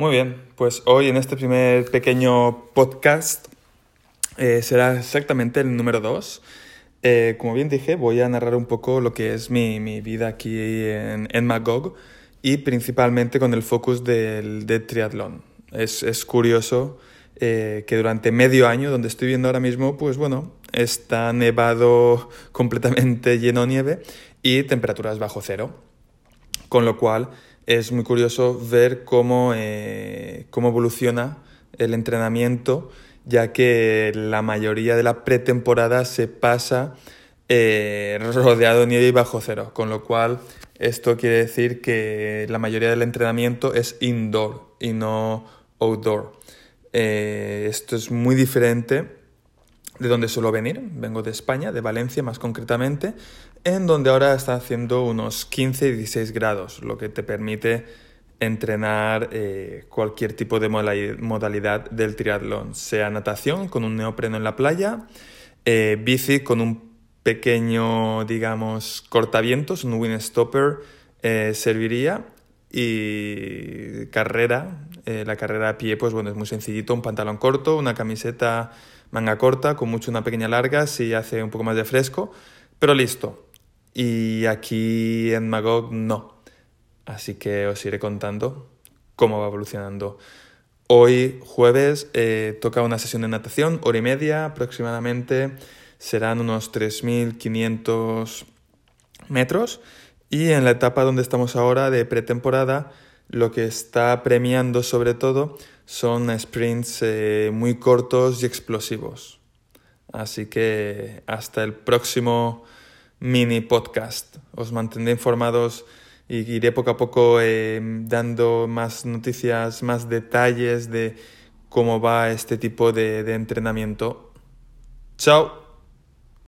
Muy bien, pues hoy en este primer pequeño podcast eh, será exactamente el número 2. Eh, como bien dije, voy a narrar un poco lo que es mi, mi vida aquí en, en, Magog y principalmente con el focus del, del triatlón. Es, es curioso eh, que durante medio año, donde estoy viendo ahora mismo, pues bueno, está nevado completamente lleno de nieve y temperaturas bajo cero. Con lo cual es muy curioso ver cómo, eh, cómo evoluciona el entrenamiento, ya que la mayoría de la pretemporada se pasa eh, rodeado de nieve y bajo cero, con lo cual esto quiere decir que la mayoría del entrenamiento es indoor y no outdoor. Eh, esto es muy diferente de donde suelo venir. Vengo de España, de Valencia más concretamente, en donde ahora está haciendo unos 15 y 16 grados, lo que te permite entrenar eh, cualquier tipo de modalidad del triatlón, sea natación con un neopreno en la playa, eh, bici con un pequeño, digamos, cortavientos, un windstopper eh, serviría y carrera, la carrera a pie, pues bueno, es muy sencillito, un pantalón corto, una camiseta manga corta, con mucho una pequeña larga, si hace un poco más de fresco, pero listo. Y aquí en Magog no. Así que os iré contando cómo va evolucionando. Hoy, jueves, eh, toca una sesión de natación, hora y media aproximadamente. Serán unos 3.500 metros. Y en la etapa donde estamos ahora de pretemporada, lo que está premiando sobre todo son sprints eh, muy cortos y explosivos. Así que hasta el próximo mini podcast. Os mantendré informados y iré poco a poco eh, dando más noticias, más detalles de cómo va este tipo de, de entrenamiento. Chao.